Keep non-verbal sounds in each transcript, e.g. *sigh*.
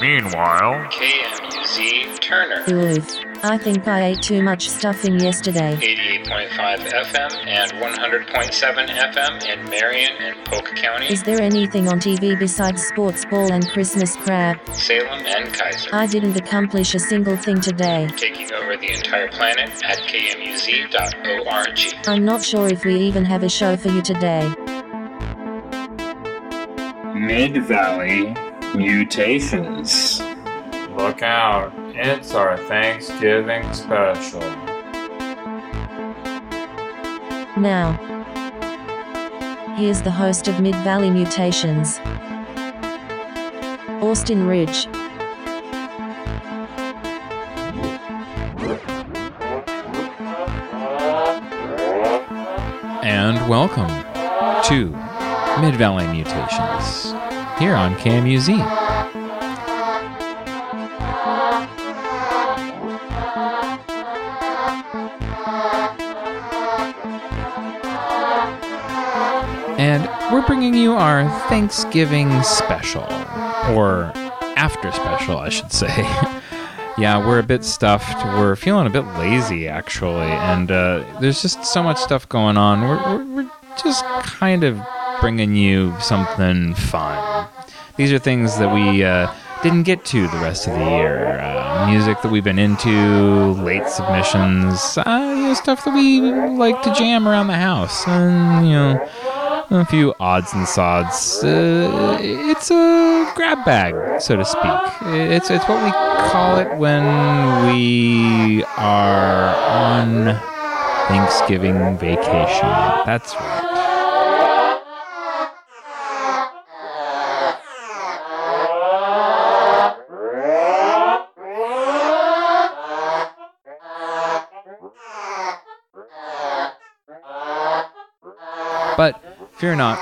Meanwhile, KMUZ Turner, Oof. I think I ate too much stuffing yesterday. 88.5 FM and 100.7 FM in Marion and Polk County, Is there anything on TV besides sports ball and Christmas crab? Salem and Kaiser. I didn't accomplish a single thing today. Taking over the entire planet at kmuz.org. I'm not sure if we even have a show for you today. Mid Valley Mutations. look out. It's our Thanksgiving special. Now, here's the host of Mid Valley Mutations, Austin Ridge. and welcome to Mid Valley Mutations here on KMUZ. And we're bringing you our Thanksgiving special, or after special, I should say. *laughs* Yeah, we're a bit stuffed. We're feeling a bit lazy, actually, and uh, there's just so much stuff going on. We're, we're, we're just kind of bringing you something fun. These are things that we uh, didn't get to the rest of the year. Uh, music that we've been into, late submissions, uh, you know, stuff that we like to jam around the house, and you know a few odds and sods. Uh, it's a grab bag, so to speak. It's it's what we call it when we are on Thanksgiving vacation. That's right. Fear not,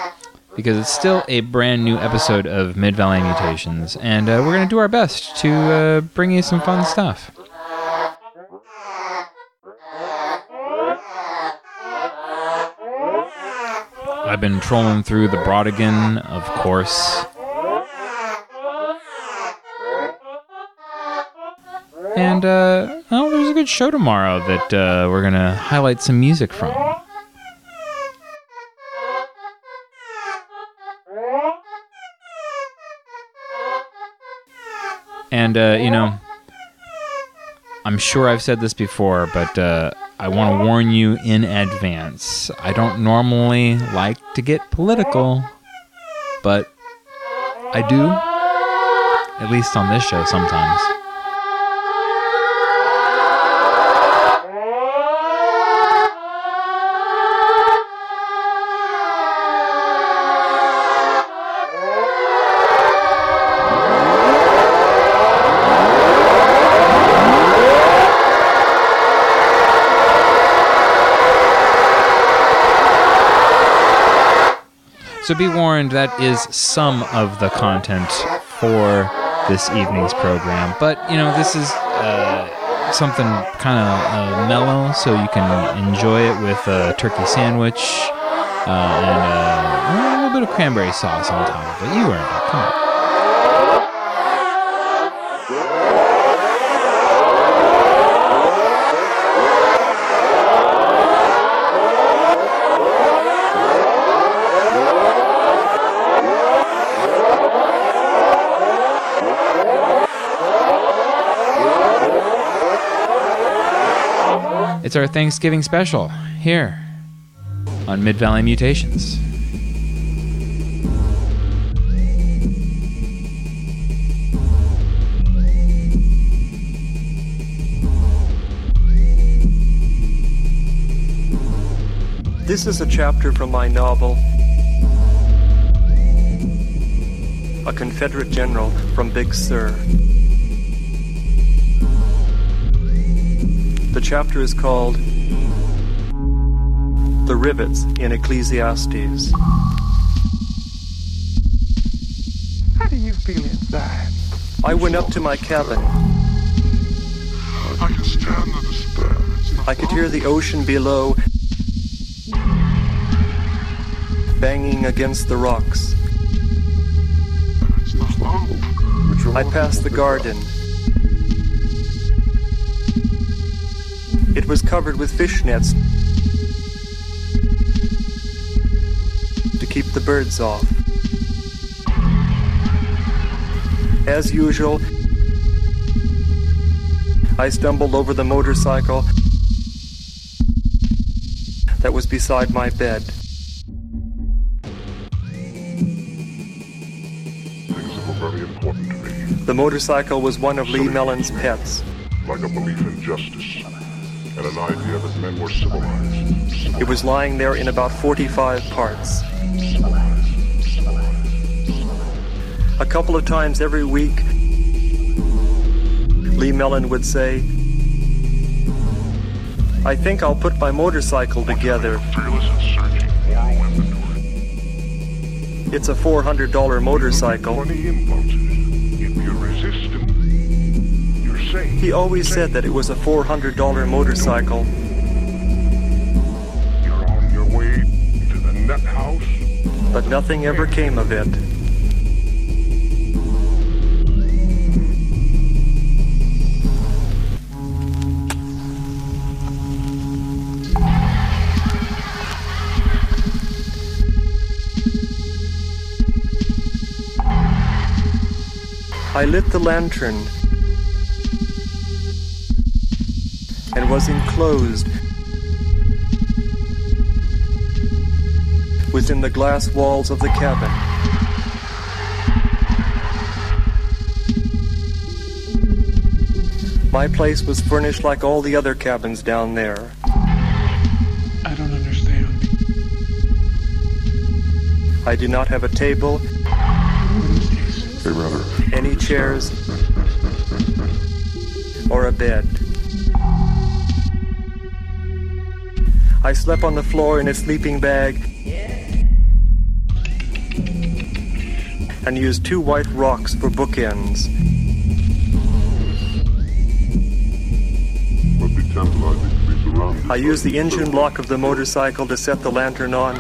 because it's still a brand new episode of Mid Valley Mutations, and uh, we're going to do our best to uh, bring you some fun stuff. I've been trolling through the Brautigan, of course. And, uh, well, there's a good show tomorrow that uh, we're going to highlight some music from. And, uh, you know, I'm sure I've said this before, but uh, I want to warn you in advance. I don't normally like to get political, but I do, at least on this show sometimes. So be warned, that is some of the content for this evening's program. But, you know, this is uh, something kind of uh, mellow, so you can enjoy it with a turkey sandwich uh, and uh, a little bit of cranberry sauce on top of it. But you earned it. Come on. It's our Thanksgiving special here on Mid Valley Mutations. This is a chapter from my novel, A Confederate General from Big Sur. Chapter is called The Rivets in Ecclesiastes. How do you feel inside? I went up to my cabin. I can stand the despair. I could hear the ocean below banging against the rocks. I passed the garden. It was covered with fish nets to keep the birds off. As usual, I stumbled over the motorcycle that was beside my bed. Things were very important to me, The motorcycle was one of Lee Mellon's pets. like a belief in justice an idea that men were civilized. It was lying there in about 45 parts. A couple of times every week, Lee Mellon would say, I think I'll put my motorcycle together. Fearless and searching moral inventory. It's a $400 motorcycle. He always said that it was a $400 motorcycle, You're on your way to the nut house. but nothing ever came of it. I lit the lantern was enclosed within the glass walls of the cabin. My place was furnished like all the other cabins down there. I don't understand. I did not have a table, Hey, brother. any chairs, or a bed. I slept on the floor in a sleeping bag and used two white rocks for bookends. I used the engine block of the motorcycle to set the lantern on.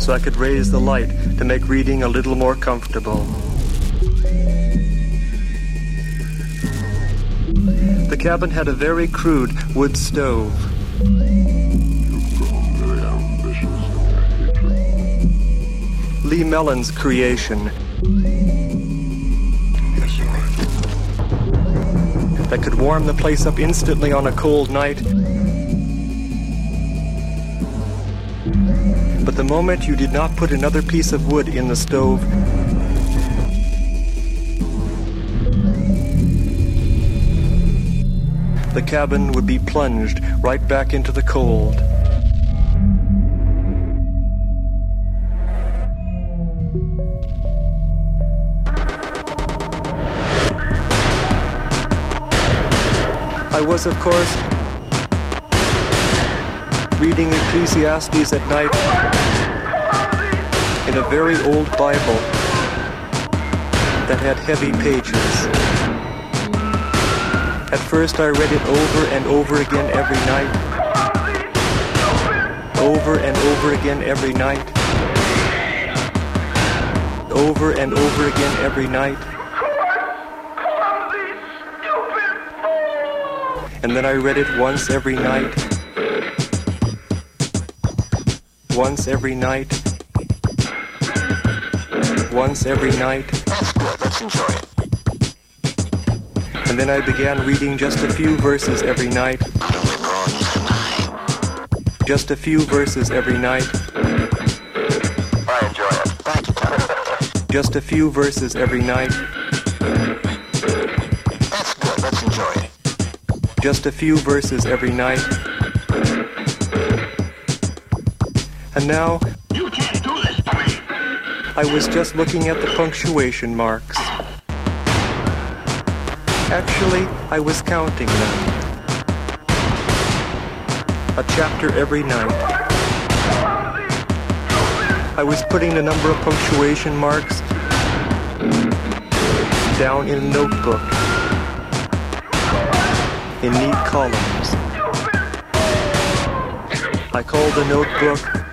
So I could raise the light to make reading a little more comfortable. Cabin had a very crude wood stove. Lee Mellon's creation that could warm the place up instantly on a cold night. But the moment you did not put another piece of wood in the stove, cabin would be plunged right back into the cold. I was, of course, reading Ecclesiastes at night in a very old Bible that had heavy pages. At first, I read it over and over again every night. Over and over again every night. Over and over again every night. And then I read it once every night. Once every night. Once every night. That's good. Let's enjoy it. And then I began reading just a few verses every night. Don't go tonight. Just a few verses every night. I enjoy it. Thank you. Just a few verses every night. That's good. Let's enjoy it. Just a few verses every night. And now You can't do this to me. I was just looking at the punctuation marks. Actually, I was counting them. A chapter every night. I was putting the number of punctuation marks down in a notebook. in neat columns. I called the notebook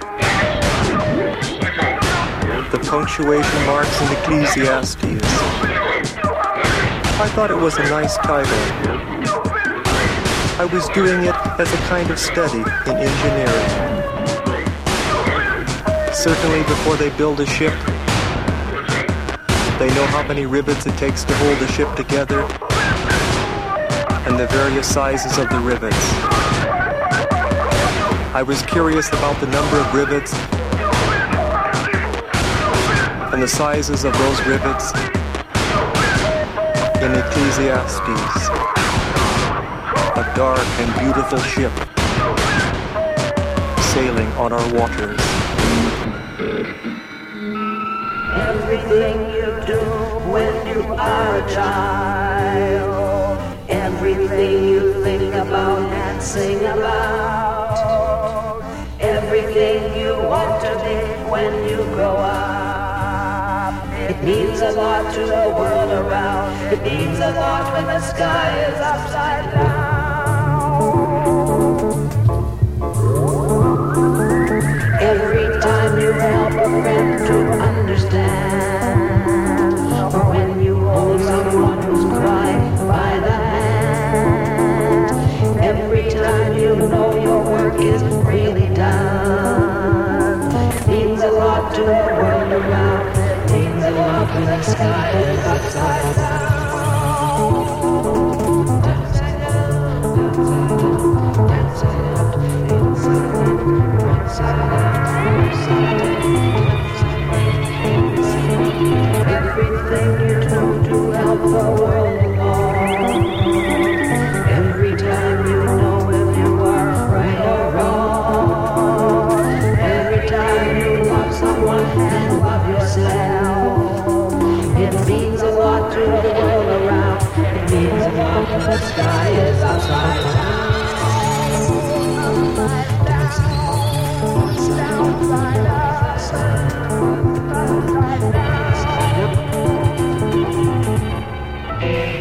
the punctuation marks in Ecclesiastes. I thought it was a nice title. I was doing it as a kind of study in engineering. Certainly before they build a ship, they know how many rivets it takes to hold a ship together and the various sizes of the rivets. I was curious about the number of rivets and the sizes of those rivets in Ecclesiastes. A dark and beautiful ship sailing on our waters. Everything you do when you are a child, everything you think about and sing about, everything you want to be when you grow up. Means a lot to the world around. It means a lot when the sky is upside down. Every time you help a friend to understand, when the sky is upside down.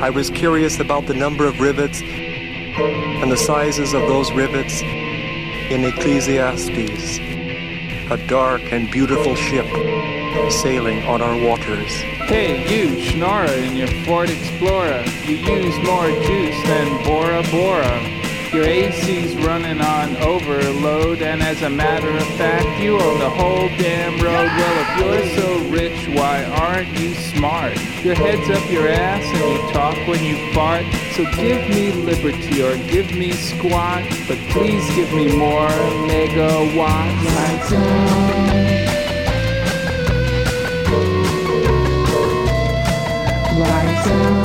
I was curious about the number of rivets and the sizes of those rivets in Ecclesiastes. A dark and beautiful ship sailing on our waters. Hey, you, Schnorrer, in your Ford Explorer, you use more juice than Bora Bora. Your AC's running on overload, and as a matter of fact, you own the whole damn road. Well, if you're so rich, why aren't you smart? Your head's up your ass, and you talk when you fart. So give me liberty or give me squat, but please give me more megawatts. Lights out. Lights.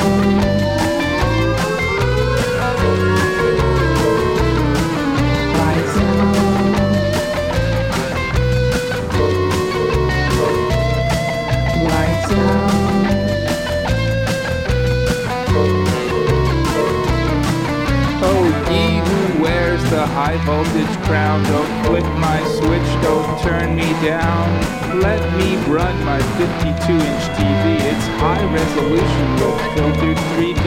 High voltage crown, don't flip my switch, don't turn me down. Let me run my 52 inch TV, it's high resolution with filtered 3D.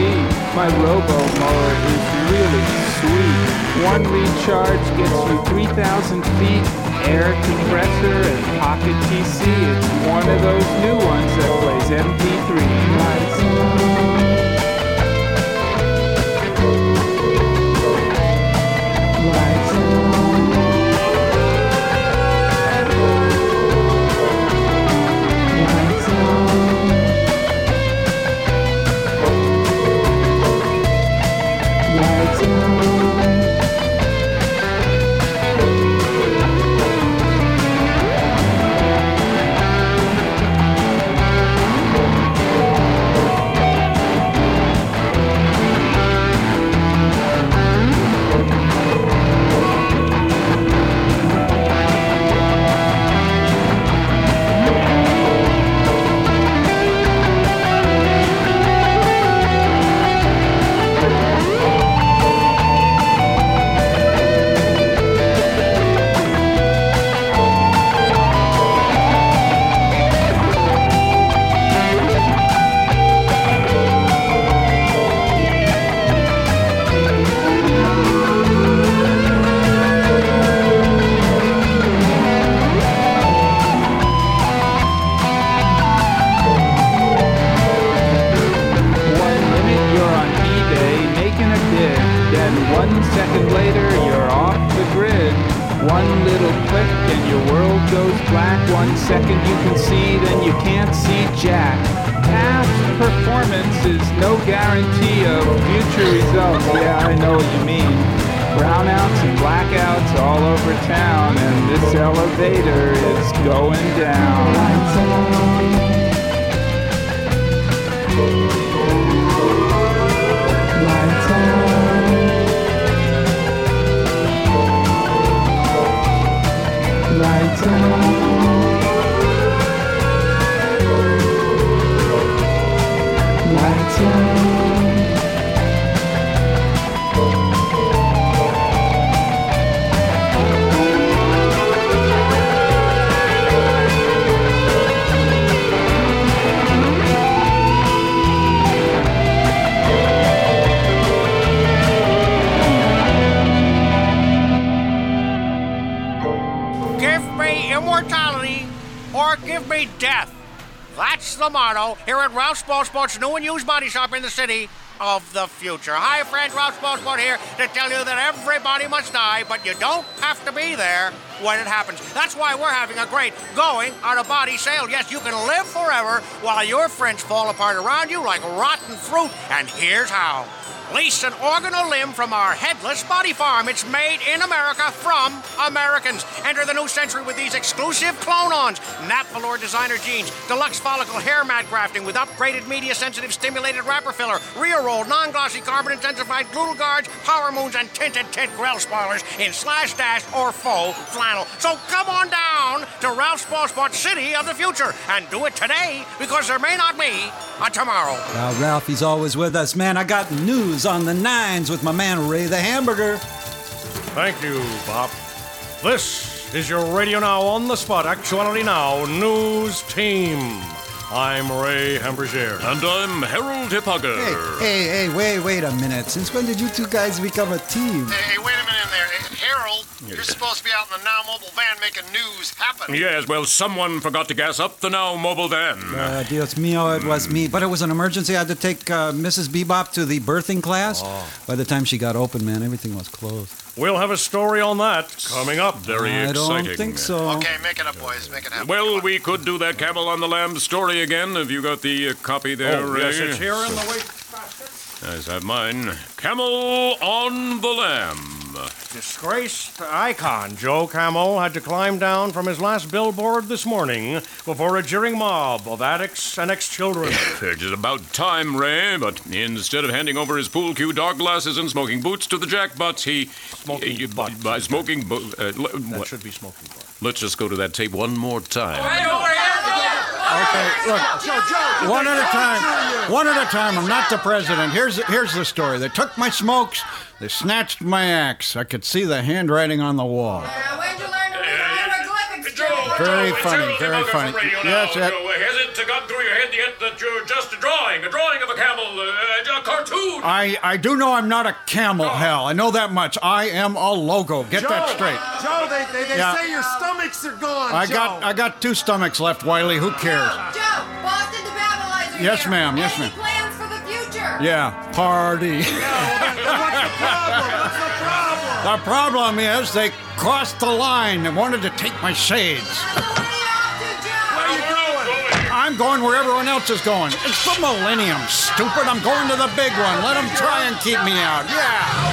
My robo mower is really sweet. One recharge gets you 3,000 feet. Air compressor and pocket TC, it's one of those new ones that plays MP3. Lights or give me death. That's the motto here at Ralph Spoilsport's new and used body shop in the city of the future. Hi, friend, Ralph's Ball Sport here to tell you that everybody must die, but you don't have to be there when it happens. That's why we're having a great going out of body sale. Yes, you can live forever while your friends fall apart around you like rotten fruit. And here's how. Lease an organ or limb from our headless body farm. It's made in America from Americans. Enter the new century with these exclusive clone-ons. Nap Velour designer jeans, deluxe follicle hair mat grafting with upgraded media-sensitive stimulated wrapper filler, rear rolled, non-glossy carbon intensified glue guards, power moons, and tinted tint grill spoilers in slash dash or faux flannel. So come on down to Ralph Spoilsport City of the Future and do it today because there may not be a tomorrow. Now, Ralph, he's always with us. Man, I got news on the nines with my man Ray the Hamburger. Thank you, Bob. This is your Radio Now on the spot, Actuality Now news team. I'm Ray Hamburger. And I'm Harold Hiphugger. Hey, hey, hey, wait, wait a minute. Since when did you two guys become a team? Hey, hey, wait a minute in there. Hey, Harold, you're supposed to be out in the Now Mobile van making news happen. Yes, well, someone forgot to gas up the now mobile van. Uh, Dios mío, it was me. But it was an emergency. I had to take uh, Mrs. Bebop to the birthing class. By the time she got open, man, everything was closed. We'll have a story on that coming up. Very I exciting. I don't think so. Okay, make it up, boys. Make it happen. Well, we could do that camel on the lamb story again. Have you got the uh, copy there, Oh, Ray? yes, it's here in the wait. Yes, I have mine. Camel on the lamb. Disgraced icon Joe Camel had to climb down from his last billboard this morning before a jeering mob of addicts and ex-children. *laughs* It's about time, Ray, but instead of handing over his pool cue dog glasses and smoking boots to the jackbutts, he... Smoking uh, butt. By smoking... Bu- uh, l- that what- should be smoking butt. Let's just go to that tape one more time. Okay, look, one at a time. One at a time. I'm not the president. Here's here's the story. They took my smokes. They snatched my axe. I could see the handwriting on the wall. Very funny. Very funny. Yes, that, yet that you're just a drawing, a drawing of a camel, uh, a cartoon? I I do know I'm not a camel. Hell, I know that much. I am a logo. Get that straight. Joe, they, they, they Yeah. say your stomachs are gone. I Joe. got I got two stomachs left, Wiley. Who cares? Joe, Boston the Babylonizer Yes, here. ma'am. Yes, Any ma'am. plans for the future? Yeah, party. The problem is they crossed the line and wanted to take my shades. Going where everyone else is going. It's the millennium, stupid. I'm going to the big one. Let them try and keep me out. Yeah.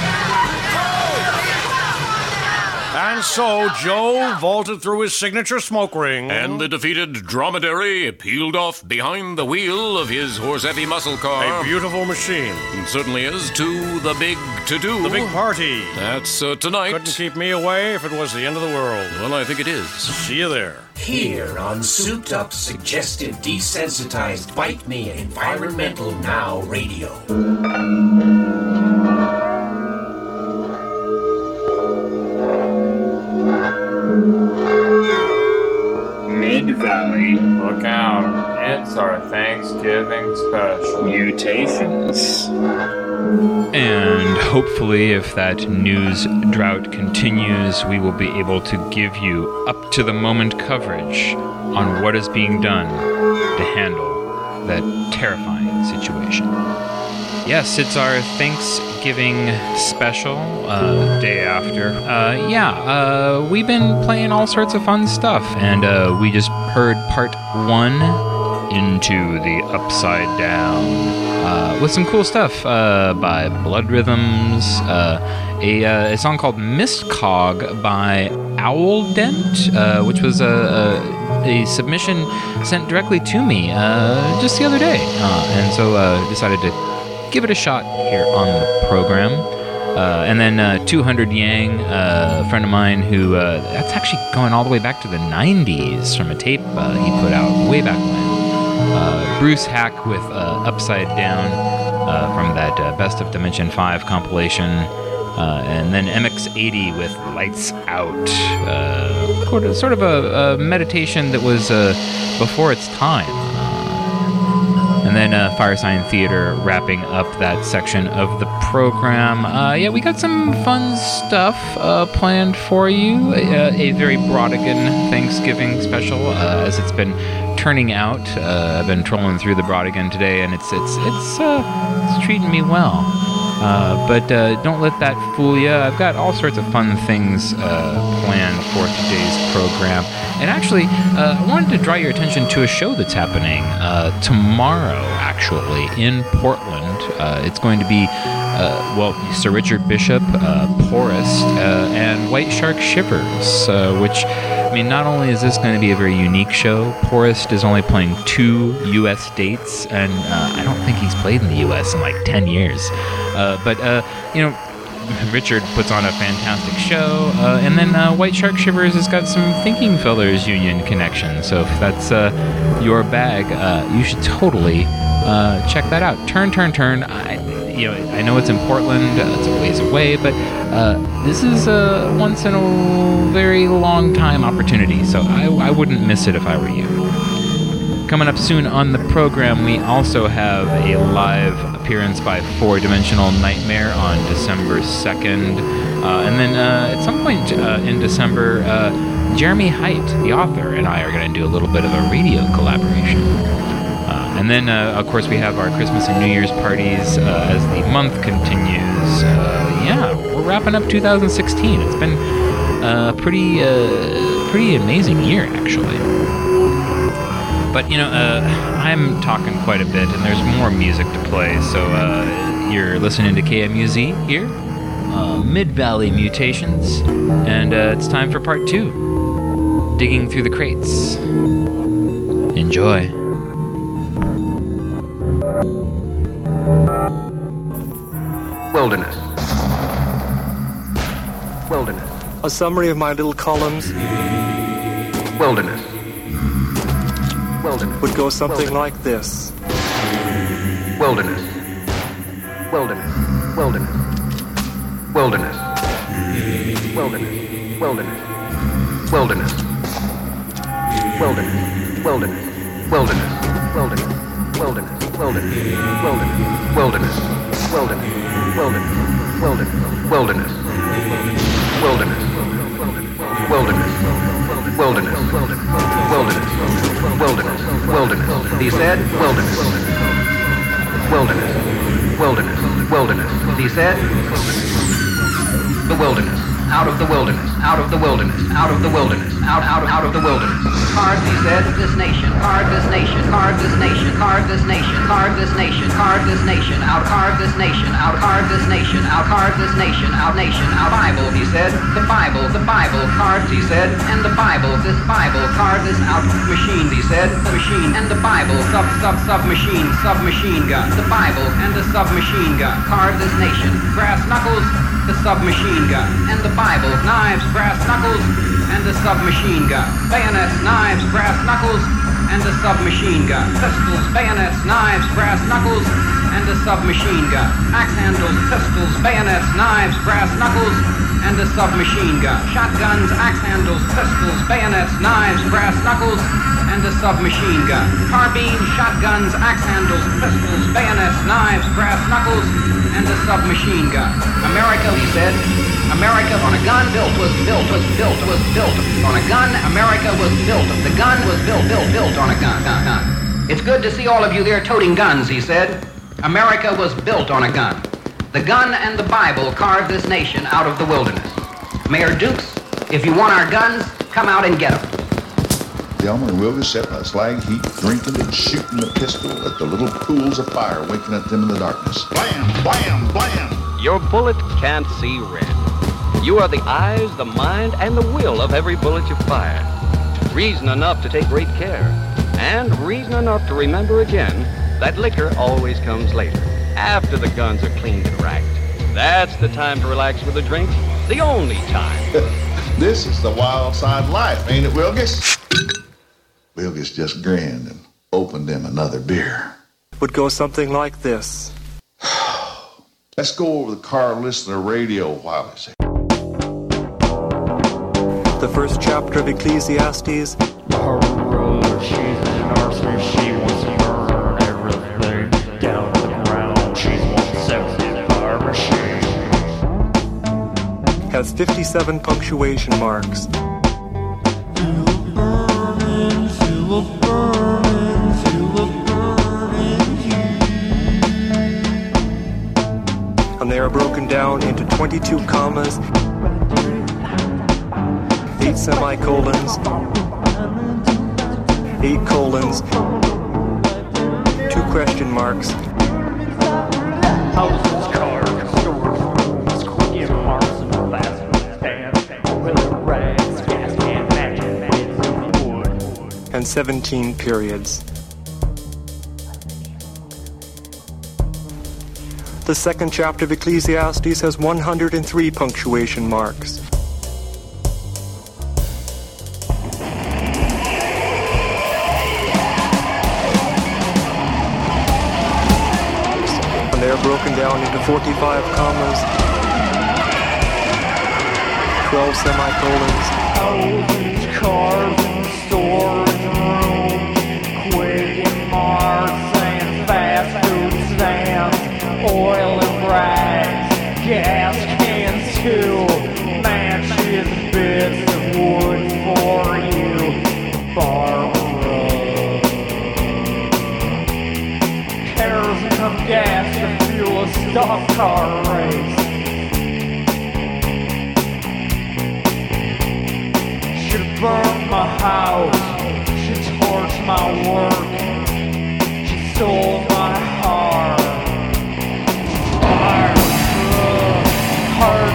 And so Joe vaulted through his signature smoke ring. And the defeated dromedary peeled off behind the wheel of his horse-heavy muscle car. A beautiful machine. It certainly is to the big to-do. The big party. That's uh, tonight. Couldn't keep me away if it was the end of the world. Well, I think it is. See you there. Here on Souped Up Suggestive Desensitized Bite Me Environmental Now Radio. Mid Valley. Look out. It's our Thanksgiving special. Mutations. And hopefully, if that news drought continues, we will be able to give you up to the moment coverage on what is being done to handle that terrifying situation. Yes, it's our Thanksgiving Thanksgiving special, uh, day after. Uh, yeah, uh, we've been playing all sorts of fun stuff, and uh, we just heard part one into the Upside Down uh, with some cool stuff uh, by Blood Rhythms, uh, a, uh, a song called Mist Cog by Owl Dent, uh, which was a, a, a submission sent directly to me uh, just the other day, uh, and so uh, decided to give it a shot here on the program. Uh, and then uh, 200 Yang, uh, a friend of mine who, uh, that's actually going all the way back to the 90s from a tape uh, he put out way back when. Uh, Bruce Haack with Upside Down from that Best of Dimension 5 compilation. And then MX80 with Lights Out. Sort of- a, a meditation that was before its time. And then uh, Firesign Theatre wrapping up that section of the program. Uh, yeah, we got some fun stuff uh, planned for you. Uh, a very Brautigan Thanksgiving special, uh, as it's been turning out. Uh, I've been trolling through the Brautigan today, and it's it's it's it's treating me well. Uh, but uh, don't let that fool you. I've got all sorts of fun things uh, planned for today's program. And actually, uh, I wanted to draw your attention to a show that's happening uh, tomorrow, actually, in Portland. Uh, it's going to be, uh, well, Sir Richard Bishop, uh, Porist, uh, and White Shark Shivers, which, I mean, not only is this going to be a very unique show, Porist is only playing two U.S. dates, and uh, I don't think he's played in the U.S. in like 10 years. Uh, but, uh, you know, *laughs* Richard puts on a fantastic show, uh, and then uh, White Shark Shivers has got some Thinking Fellers Union connection. So if that's uh, your bag, uh, you should totally uh, check that out. Turn, turn, turn. I, you know, I know it's in Portland. Uh, it's a ways away, but uh, this is a once in a very long time opportunity. So I, I wouldn't miss it if I were you. Coming up soon on the program, we also have a live appearance by Four Dimensional Nightmare on December 2nd. Uh, and then uh, at some point uh, in December, uh, Jeremy Height, the author, and I are going to do a little bit of a radio collaboration. Uh, and then, uh, of course, we have our Christmas and New Year's parties uh, as the month continues. Uh, yeah, we're wrapping up 2016. It's been a pretty, uh, pretty amazing year, actually. But you know, uh, I'm talking quite a bit, and there's more music to play. So uh, you're listening to KMUZ here, uh, Mid Valley Mutations, and uh, it's time for part two, digging through the crates. Enjoy. Wilderness. Wilderness. A summary of my little columns. Wilderness. Wilderness. Would go something like this. Wilderness. Wilderness. Wilderness. Wilderness. Wilderness. Wilderness. Wilderness. Wilderness. Wilderness. Wilderness. Wilderness. Wilderness. Wilderness. Wilderness. Wilderness. Wilderness. Wilderness. Wilderness. Wilderness. Wilderness. Wilderness. Wilderness. Wilderness. Wilderness. Wilderness. He said wilderness. Wilderness. Wilderness. Wilderness. He said the wilderness. Out of the wilderness. Out of the wilderness. Out of the wilderness. Out out out of the wilderness. Carve, this nation, carve this nation, carve this nation, carve this nation, carve this nation, carve this nation, out carve this nation, out carve this nation, out carve this nation, out nation, out Bible, he said, the Bible, the Bible, carved, he said, and the Bible, this Bible, carve this out machine, he said, the machine, and the Bible, sub sub sub machine, sub machine gun, the Bible, and the submachine gun, carve this nation, brass knuckles, the submachine gun, and the Bible, knives, brass knuckles, and the submachine gun, bayonets, knives, brass knuckles, and the submachine gun, pistols, bayonets, knives, brass knuckles, and the submachine gun, axe handles, pistols, bayonets, knives, brass knuckles, and a submachine gun, shotguns, axe handles, pistols, bayonets, knives, brass knuckles, and a submachine gun, carbine, shotguns, axe handles, pistols, bayonets, knives, brass knuckles, and a submachine gun. America, he said, America on a gun built was built was built was built on a gun. America was built. The gun was built built built on a gun. gun, gun. It's good to see all of you there toting guns, he said. America was built on a gun. The gun and the Bible carved this nation out of the wilderness. Mayor Dukes, if you want our guns, come out and get them. Delmer and Wilgus sat in a slag heap, drinking and shooting the pistol at the little pools of fire winking at them in the darkness. Blam, blam, blam. Your bullet can't see red. You are the eyes, the mind, and the will of every bullet you fire. Reason enough to take great care. And reason enough to remember again that liquor always comes later, after the guns are cleaned and racked. That's the time to relax with a drink. The only time. *laughs* this is the wild side life, ain't it, Wilgus? Wilgus just grinned and opened them another beer. Would go something like this. *sighs* Let's go over the car and listen to radio while it's The first chapter of Ecclesiastes. Has 57 punctuation marks. And they are broken down into 22 commas, 8 semicolons, 8 colons, 2 question marks, and 17 periods. The second chapter of Ecclesiastes has 103 punctuation marks. And they are broken down into 45 commas, 12 semicolons, Gas to fuel a stock car race. Burned my house. She torched my work. She stole my heart. Barbara, heartburn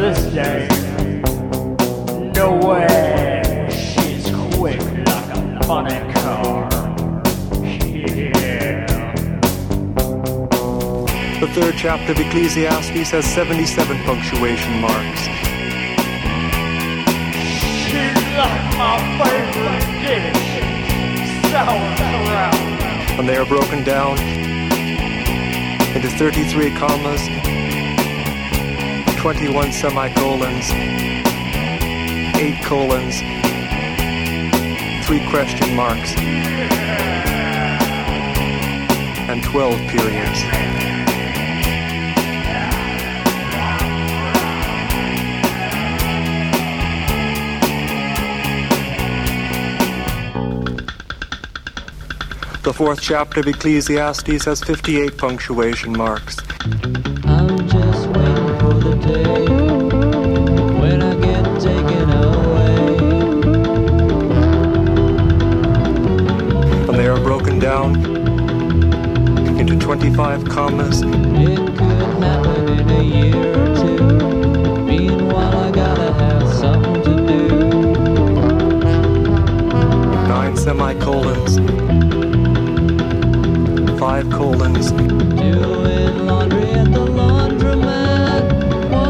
this. No way, she's quick like a funny car. Yeah. The third chapter of Ecclesiastes has 77 punctuation marks. She's like my favorite dish, sauerkraut. And they are broken down into 33 commas, 21 semicolons, 8 colons, 3 question marks, and 12 periods. The fourth chapter of Ecclesiastes has 58 punctuation marks. I'm just waiting for the day when I get taken away. and they are broken down into 25 commas, It could happen in a year or two. Meanwhile, I gotta have something to do. 9 semicolons, 5 colons, Doing laundry at the laundromat.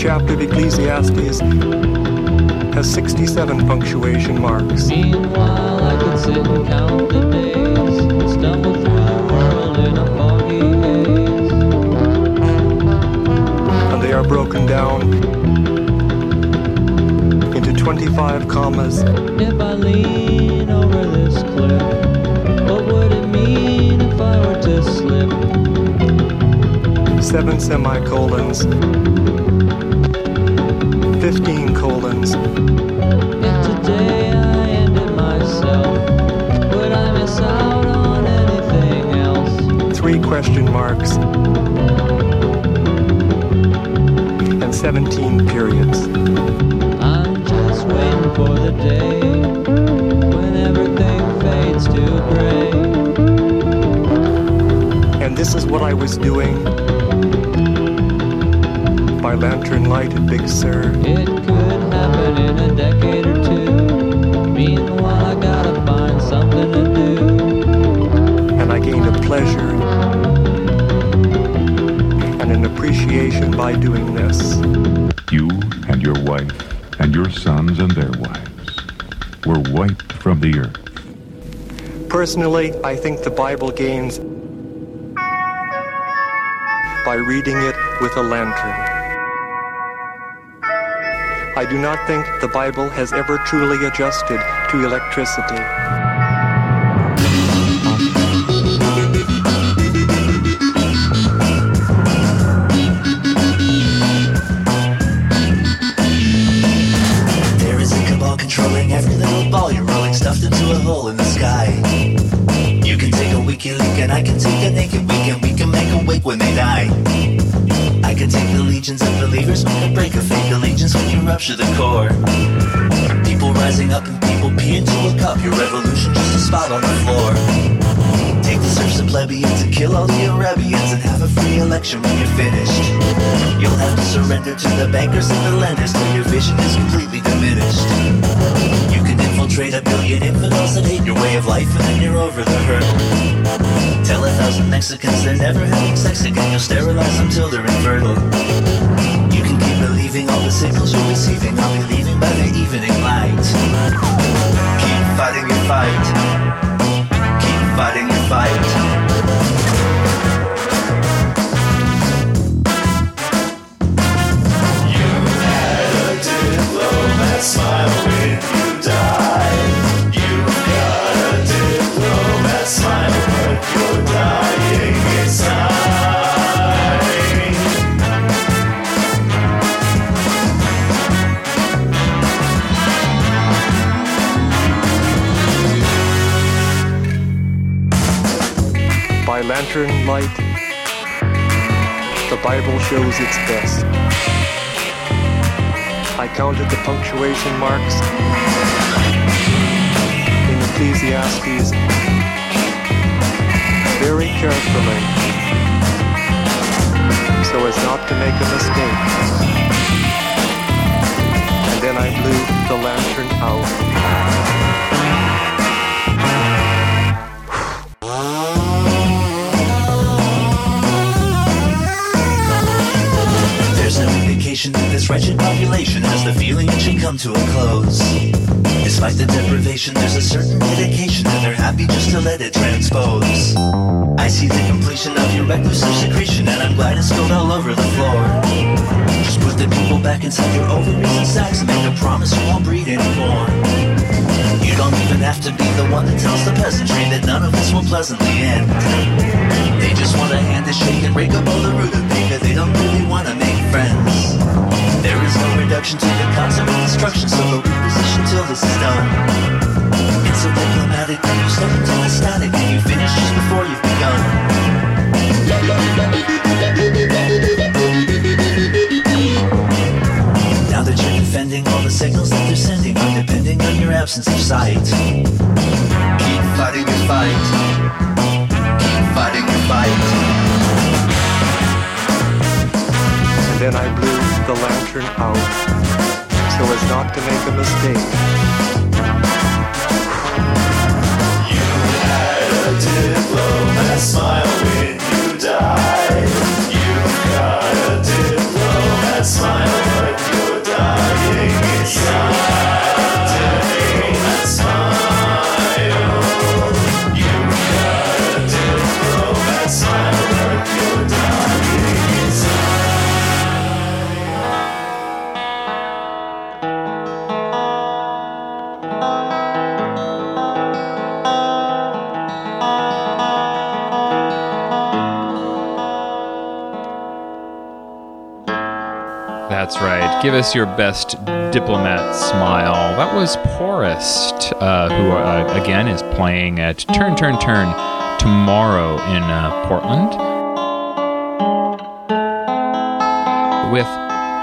chapter of Ecclesiastes has 67 punctuation marks. Meanwhile, I could sit and count the days, stumble through the world in a foggy haze. and they are broken down into 25 commas, If I lean over this cliff, what would it mean if I were to slip? seven semicolons, question marks, and 17 periods. I'm just waiting for the day when everything fades to gray. And this is what I was doing by lantern light at Big Sur. It could happen in a decade or two. Meanwhile, I gotta find something to do. and I gained a pleasure appreciation by doing this. You and your wife and your sons and their wives were wiped from the earth. Personally, I think the Bible gains by reading it with a lantern. I do not think the Bible has ever truly adjusted to electricity. And I can take a naked week, and we can make a wake when they die. I can take the legions of believers, can break a fake allegiance when you rupture the core. People rising up and people pee into a cup, your revolution just a spot on the floor. Take the serfs and plebeians and kill all the Arabians and have a free election when you're finished. You'll have to surrender to the bankers and the lenders till your vision is completely diminished. Infiltrate a billion infidels that hate your way of life and then you're over the hurdle. Tell a thousand Mexicans they're never having sex again, you'll sterilize them till they're infertile. You can keep believing all the signals you're receiving, I'll be leaving by the evening light. Keep fighting your fight. Keep fighting your fight. Smile when you lantern light, the Bible shows its best. I counted the punctuation marks in Ecclesiastes very carefully so as not to make a mistake. And then I blew the lantern out. Indication that this wretched population has the feeling it should come to a close. Despite the deprivation, there's a certain dedication that they're happy just to let it transpose. I see the completion of your reclusive secretion, and I'm glad it's spilled all over the floor. Just put the people back inside your ovaries and sacs and make a promise you won't breed anymore. You don't even have to be the one that tells the peasantry that none of this will pleasantly end. They just want a hand to shake and rake up all the rutabaga. They don't really want to make friends. There is no reduction to the concept of destruction, so the reposition till this is done. It's so diplomatic that you step into the static and you finish just before you've begun. Now that you're defending all the signals that they're sending are depending on your absence of sight. Keep fighting your fight. Keep fighting your fight. And I blew the lantern out so as not to make a mistake. You had a diplomat smile when you die. You've got a diplomat smile, but you're dying inside. Give us your best diplomat smile. That was Porist, uh, who uh, again is playing at Turn Turn Turn tomorrow in uh, Portland with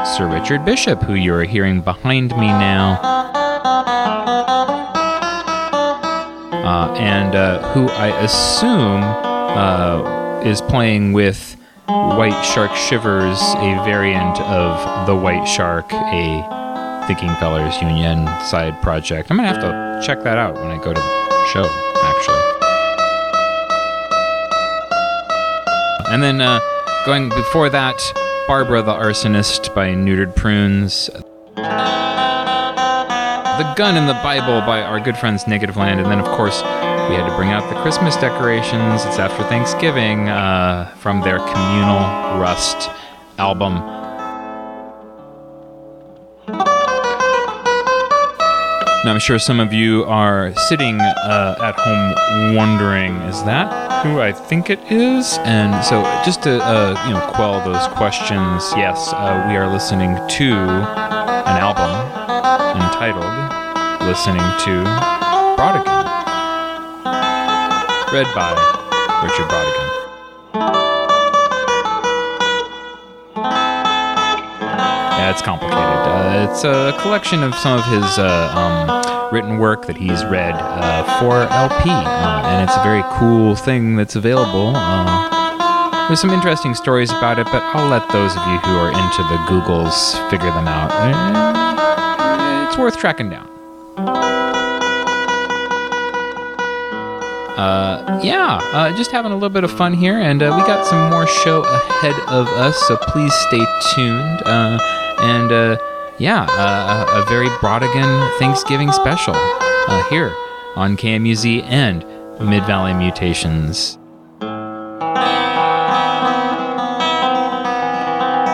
Sir Richard Bishop, who you're hearing behind me now. Uh, and uh, who I assume uh, is playing with White Shark Shivers, a variant of The White Shark, a Thinking Fellers Union side project. I'm gonna have to check that out when I go to the show, actually. And then uh, going before that, Barbara the Arsonist by Neutered Prunes. The Gun in the Bible by our good friends Negative Land. And then, of course, we had to bring out the Christmas decorations. It's after Thanksgiving uh, from their Communal Rust album. Now, I'm sure some of you are sitting uh, at home wondering, is that who I think it is? And so, just to uh, you know quell those questions, yes, uh, we are listening to an album entitled "Listening to Brautigan," read by Richard Brautigan. Yeah, it's complicated. Uh, it's a collection of some of his uh, um, written work that he's read uh, for LP, uh, and it's a very cool thing that's available. Uh, there's some interesting stories about it, but I'll let those of you who are into the Googles figure them out. Eh, It's worth tracking down. Uh, yeah, uh, just having a little bit of fun here, and uh, we got some more show ahead of us, so please stay tuned. Uh, and uh, yeah, uh, a a very Brautigan Thanksgiving special here on KMUZ and Mid Valley Mutations.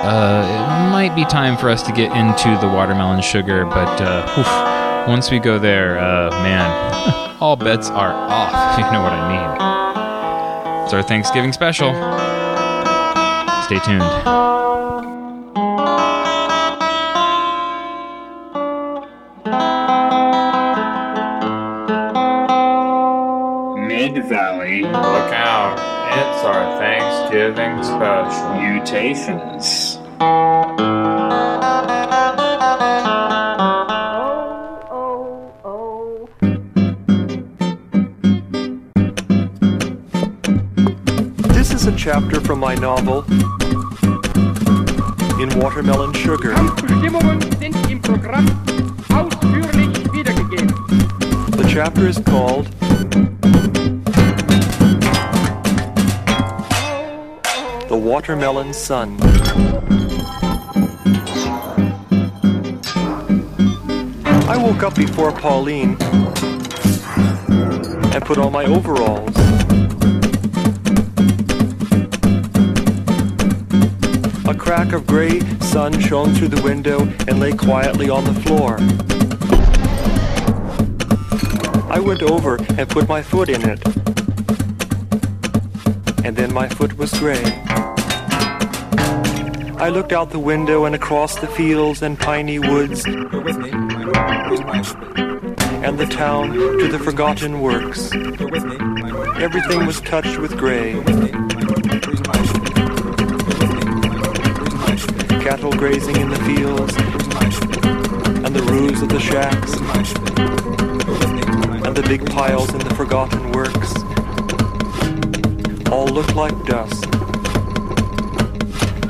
It might be time for us to get into the watermelon sugar, but whew, once we go there, man, *laughs* all bets are off, if *laughs* you know what I mean. It's our Thanksgiving special. Stay tuned. Mid Valley. Look out. It's our Thanksgiving special. Mutations. My novel, In Watermelon Sugar. Bestimmungen sind im Programm ausführlich wiedergegeben. The chapter is called The Watermelon Sun. I woke up before Pauline and put on my overalls. Crack of gray sun shone through the window and lay quietly on the floor. I went over and put my foot in it. And then my foot was gray. I looked out the window and across the fields and piney woods and the town to the forgotten works. Everything was touched with gray. Cattle grazing in the fields, and the roofs of the shacks, and the big piles in the forgotten works all look like dust.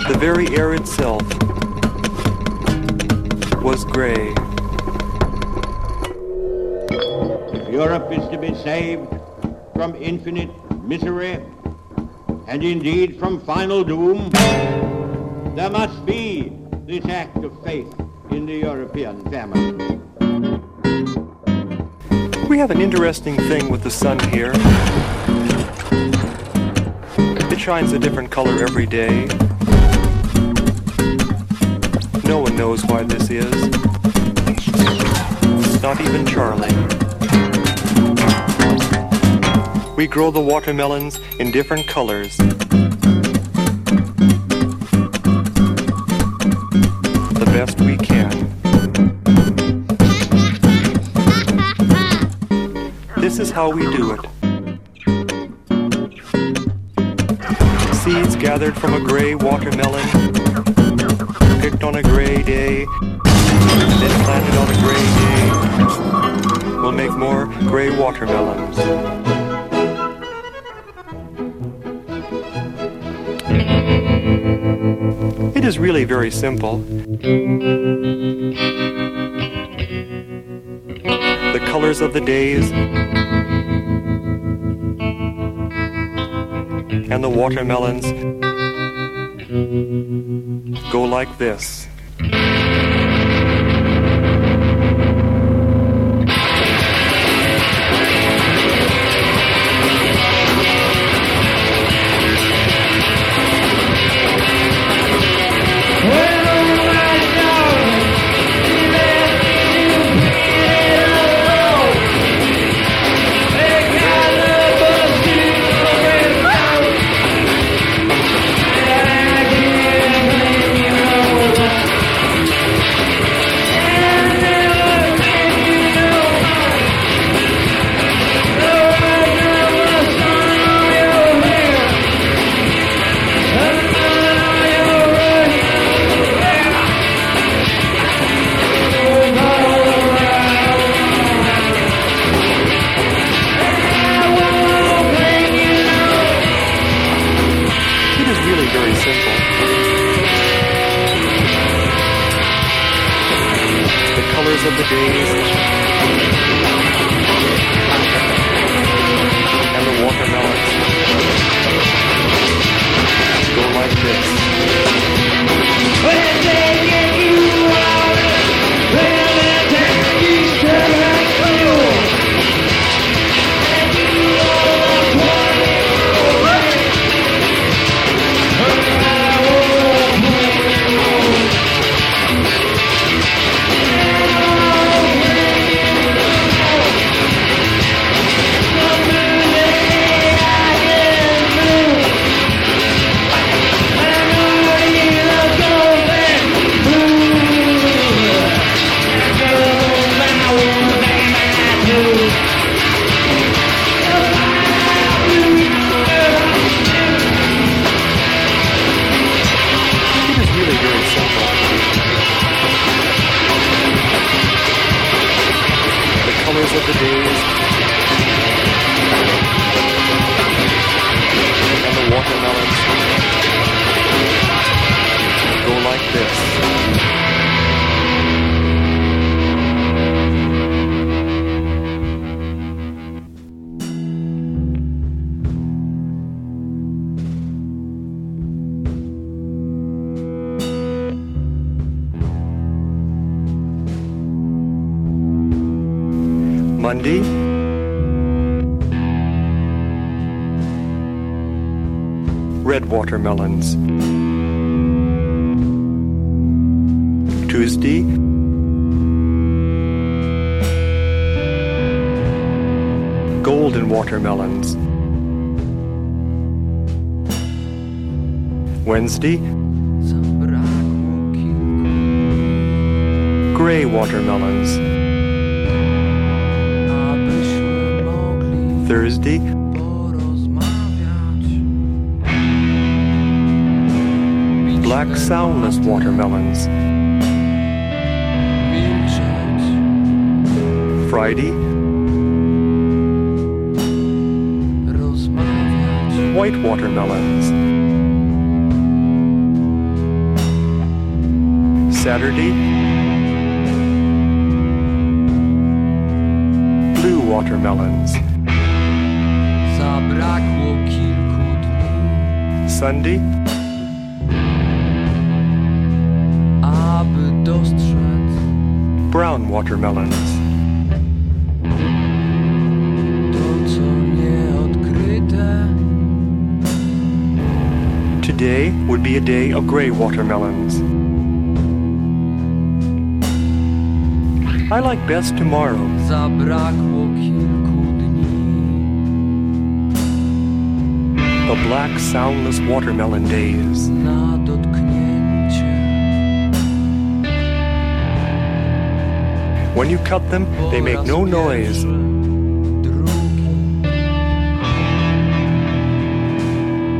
The very air itself was gray. If Europe is to be saved from infinite misery, and indeed from final doom, there must be act of faith in the European family. We have an interesting thing with the sun here. It shines a different color every day. No one knows why this is. Not even Charlie. We grow the watermelons in different colors. Best we can. This is how we do it. Seeds gathered from a gray watermelon, picked on a gray day, then planted on a gray day, will make more gray watermelons. It is really very simple. The colors of the days and the watermelons go like this. It colors of the days and the watermelons go like this. Watermelons. Tuesday. Golden watermelons. Wednesday. Watermelons. Friday. White watermelons. Saturday. Blue watermelons. Zabrakło kilku dni, Sunday. Dostrzec Brown watermelons. to, co nieodkryte. Today would be a day of gray watermelons. I like best tomorrow. Zabrakło kilku dni, The black, soundless watermelon days. When you cut them, they make no noise.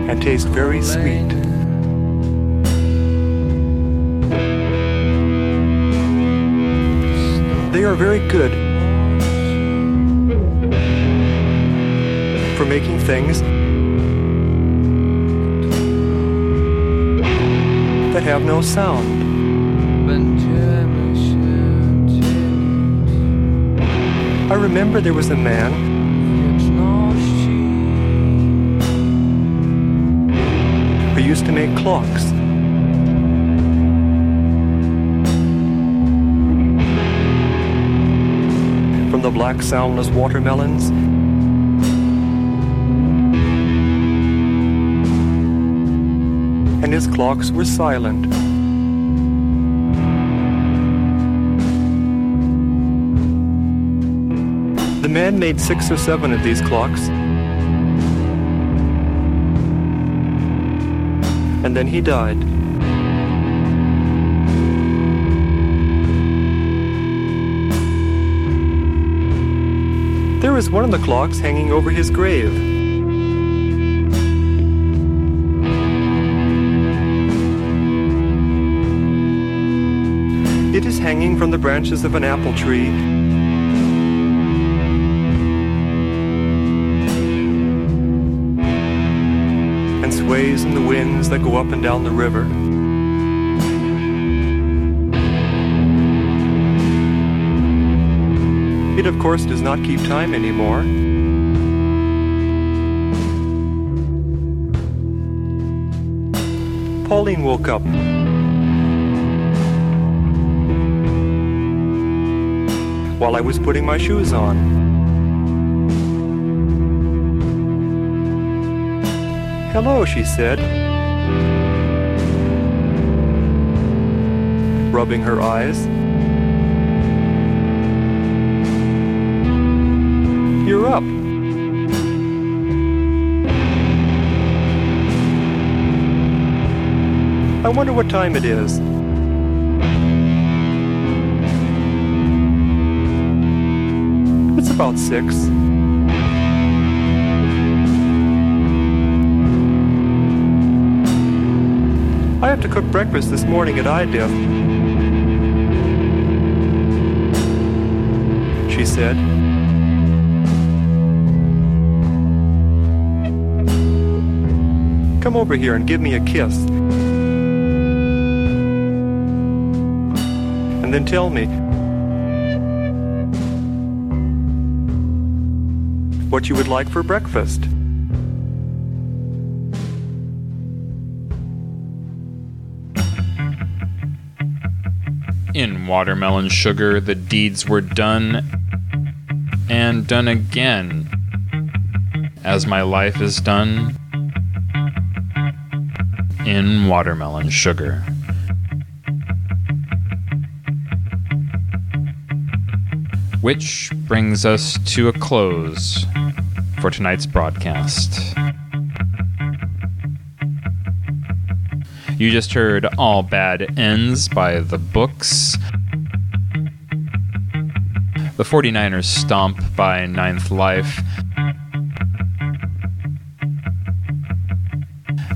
And taste very sweet. They are very good for making things that have no sound. I remember there was a man who used to make clocks. From the black, soundless watermelons. And his clocks were silent. Man made six or seven of these clocks. and then he died. There is one of the clocks hanging over his grave. It is hanging from the branches of an apple tree. And the winds that go up and down the river. It, of course, does not keep time anymore. Pauline woke up. While I was putting my shoes on. Hello, she said, rubbing her eyes. You're up. I wonder what time it is. It's about six. I have to cook breakfast this morning at iDEATH. She said. Come over here and give me a kiss. And then tell me what you would like for breakfast. In watermelon sugar, the deeds were done and done again, as my life is done in watermelon sugar. Which brings us to a close for tonight's broadcast. You just heard All Bad Ends by The Books. The 49ers Stomp by Ninth Life.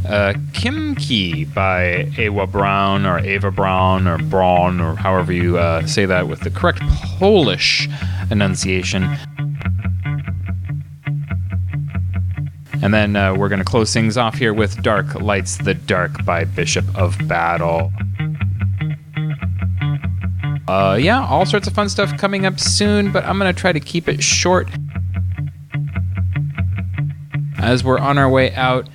uh, Kimki by Ewa Brown or Ava Brown or Braun or however you uh, say that with the correct Polish enunciation. And then uh, we're going to close things off here with Dark Lights the Dark by Bishop of Battle. Uh, yeah, all sorts of fun stuff coming up soon, but I'm going to try to keep it short as we're on our way out.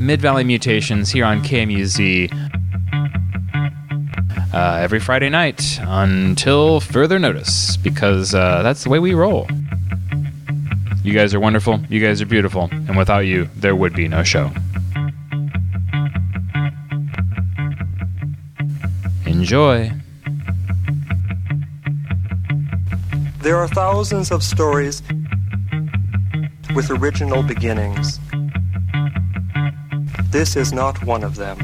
Mid Valley Mutations here on KMUZ uh, every Friday night until further notice, because uh, that's the way we roll. You guys are wonderful, you guys are beautiful, and without you, there would be no show. Enjoy. There are thousands of stories with original beginnings. This is not one of them.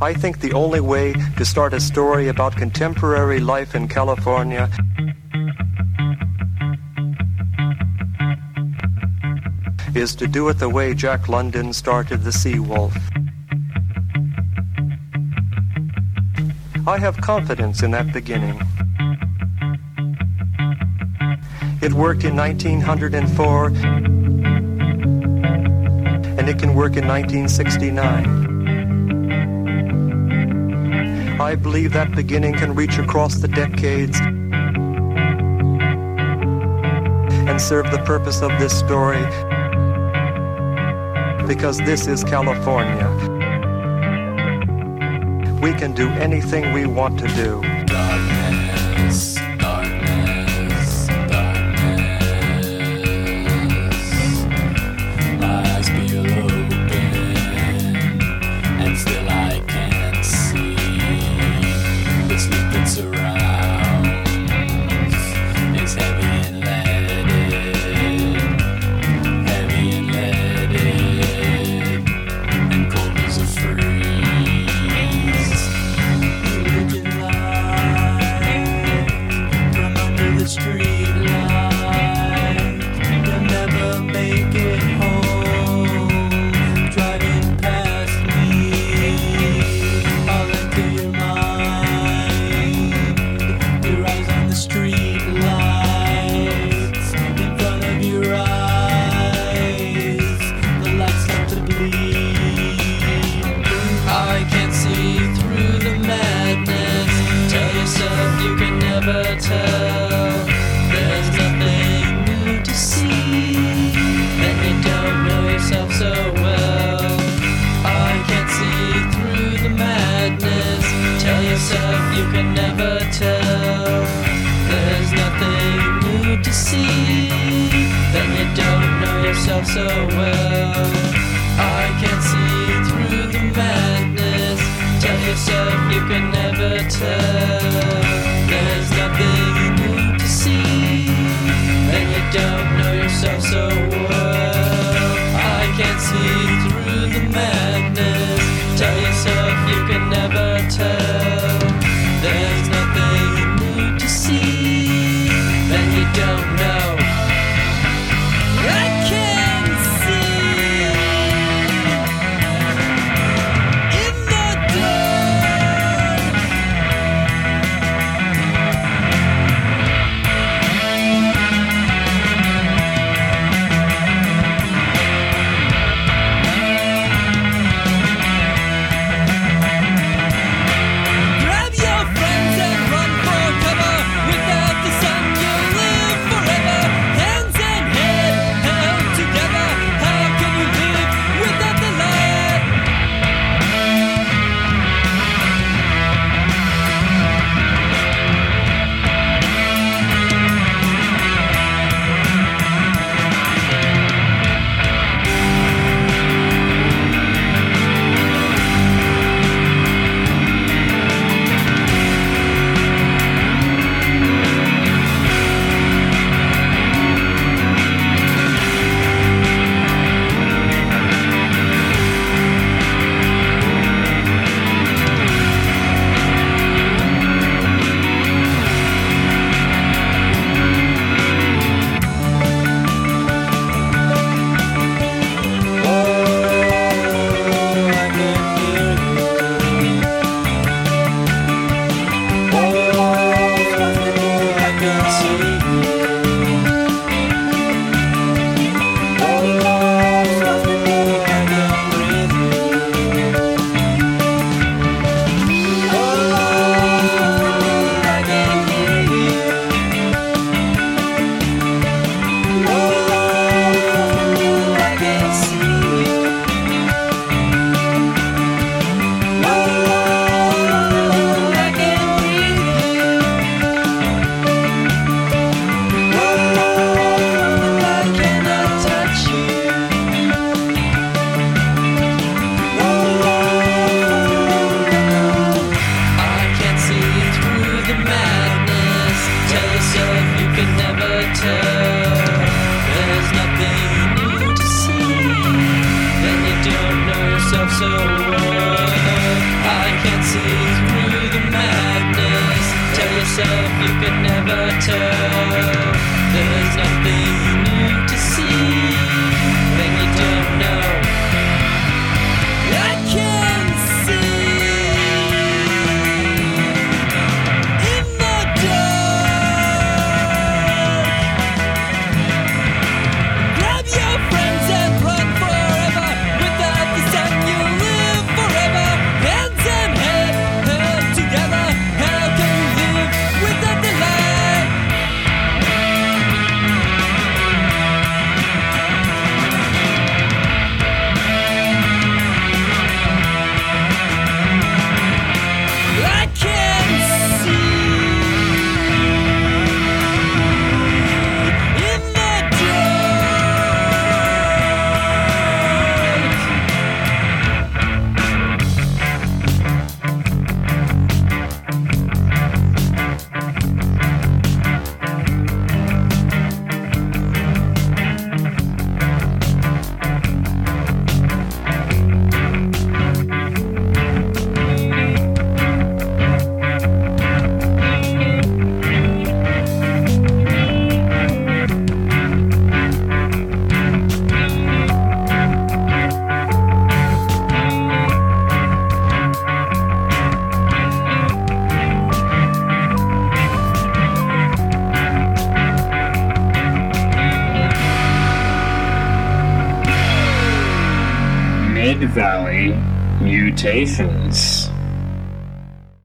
I think the only way to start a story about contemporary life in California is to do it the way Jack London started the Sea Wolf. I have confidence in that beginning. It worked in 1904, and it can work in 1969. I believe that beginning can reach across the decades and serve the purpose of this story because this is California. We can do anything we want to do. I can't see through the madness. Tell yourself you can never tell. Mutations.